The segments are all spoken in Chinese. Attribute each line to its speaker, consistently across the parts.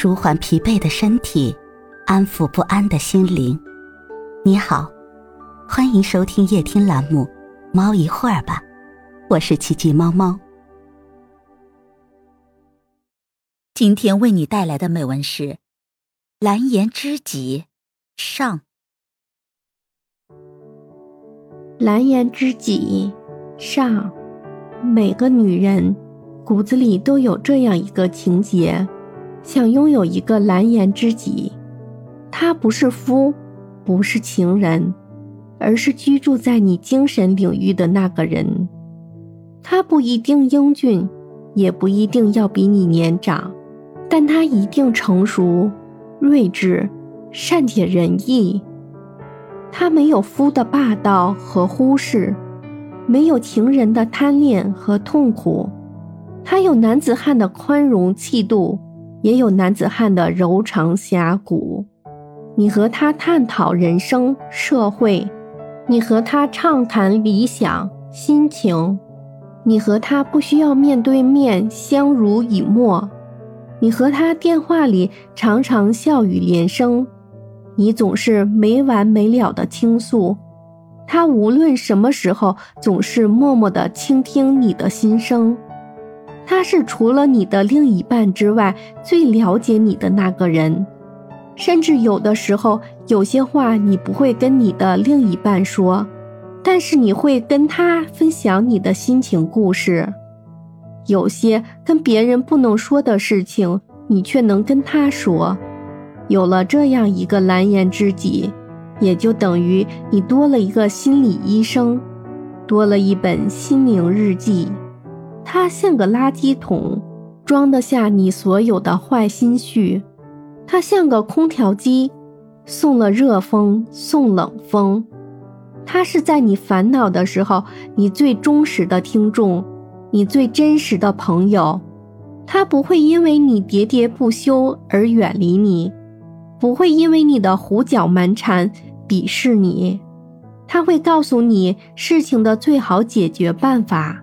Speaker 1: 舒缓疲惫的身体，安抚不安的心灵。你好，欢迎收听夜听栏目《猫一会儿吧》，我是奇迹猫猫。今天为你带来的美文是《蓝颜知己》上。
Speaker 2: 蓝颜知己上，每个女人骨子里都有这样一个情节。想拥有一个蓝颜知己，他不是夫，不是情人，而是居住在你精神领域的那个人。他不一定英俊，也不一定要比你年长，但他一定成熟、睿智、善解人意。他没有夫的霸道和忽视，没有情人的贪恋和痛苦，他有男子汉的宽容气度。也有男子汉的柔肠侠骨，你和他探讨人生社会，你和他畅谈理想心情，你和他不需要面对面相濡以沫，你和他电话里常常笑语连声，你总是没完没了的倾诉，他无论什么时候总是默默的倾听你的心声。他是除了你的另一半之外最了解你的那个人，甚至有的时候有些话你不会跟你的另一半说，但是你会跟他分享你的心情故事。有些跟别人不能说的事情，你却能跟他说。有了这样一个蓝颜知己，也就等于你多了一个心理医生，多了一本心灵日记。它像个垃圾桶，装得下你所有的坏心绪；它像个空调机，送了热风，送冷风。它是在你烦恼的时候，你最忠实的听众，你最真实的朋友。它不会因为你喋喋不休而远离你，不会因为你的胡搅蛮缠鄙视你。它会告诉你事情的最好解决办法。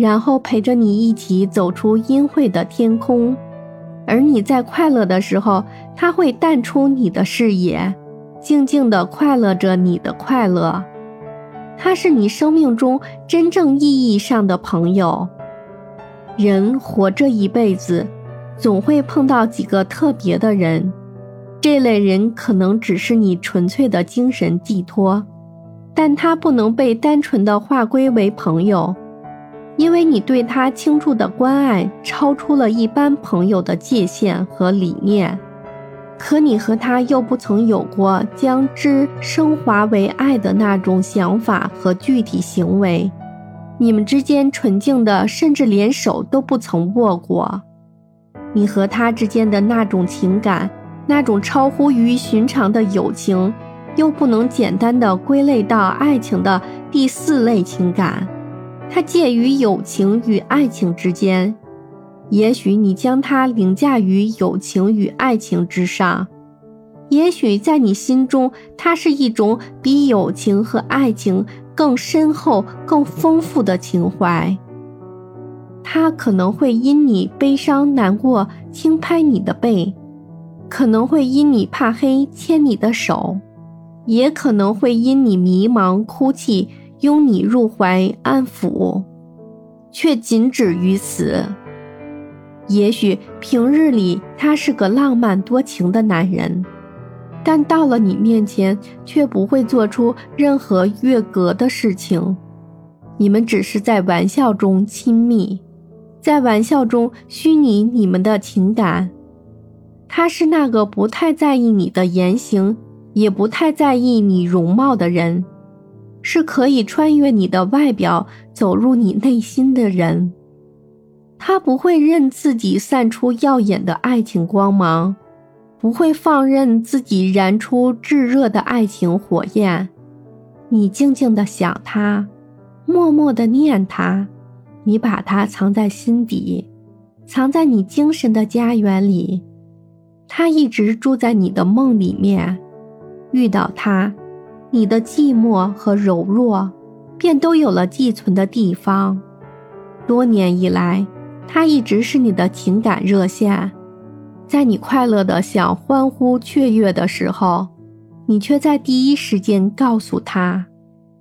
Speaker 2: 然后陪着你一起走出阴晦的天空，而你在快乐的时候，他会淡出你的视野，静静地快乐着你的快乐。他是你生命中真正意义上的朋友。人活这一辈子，总会碰到几个特别的人，这类人可能只是你纯粹的精神寄托，但他不能被单纯的划归为朋友。因为你对他倾注的关爱超出了一般朋友的界限和理念，可你和他又不曾有过将之升华为爱的那种想法和具体行为，你们之间纯净的，甚至连手都不曾握过。你和他之间的那种情感，那种超乎于寻常的友情，又不能简单的归类到爱情的第四类情感。它介于友情与爱情之间，也许你将它凌驾于友情与爱情之上，也许在你心中，它是一种比友情和爱情更深厚、更丰富的情怀。它可能会因你悲伤难过轻拍你的背，可能会因你怕黑牵你的手，也可能会因你迷茫哭泣。拥你入怀，安抚，却仅止于此。也许平日里他是个浪漫多情的男人，但到了你面前，却不会做出任何越格的事情。你们只是在玩笑中亲密，在玩笑中虚拟你们的情感。他是那个不太在意你的言行，也不太在意你容貌的人。是可以穿越你的外表走入你内心的人，他不会任自己散出耀眼的爱情光芒，不会放任自己燃出炙热的爱情火焰。你静静的想他，默默的念他，你把他藏在心底，藏在你精神的家园里。他一直住在你的梦里面，遇到他。你的寂寞和柔弱，便都有了寄存的地方。多年以来，它一直是你的情感热线。在你快乐的想欢呼雀跃的时候，你却在第一时间告诉他，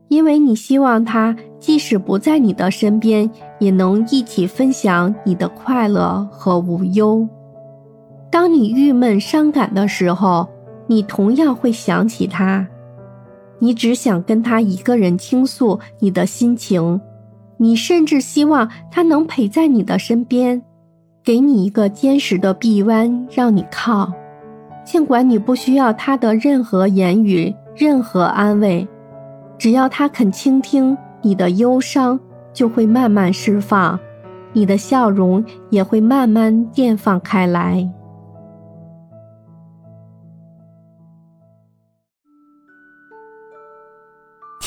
Speaker 2: 因为你希望他即使不在你的身边，也能一起分享你的快乐和无忧。当你郁闷伤感的时候，你同样会想起他，你只想跟他一个人倾诉你的心情，你甚至希望他能陪在你的身边。给你一个坚实的臂弯，让你靠。尽管你不需要他的任何言语、任何安慰，只要他肯倾听你的忧伤，就会慢慢释放，你的笑容也会慢慢绽放开来。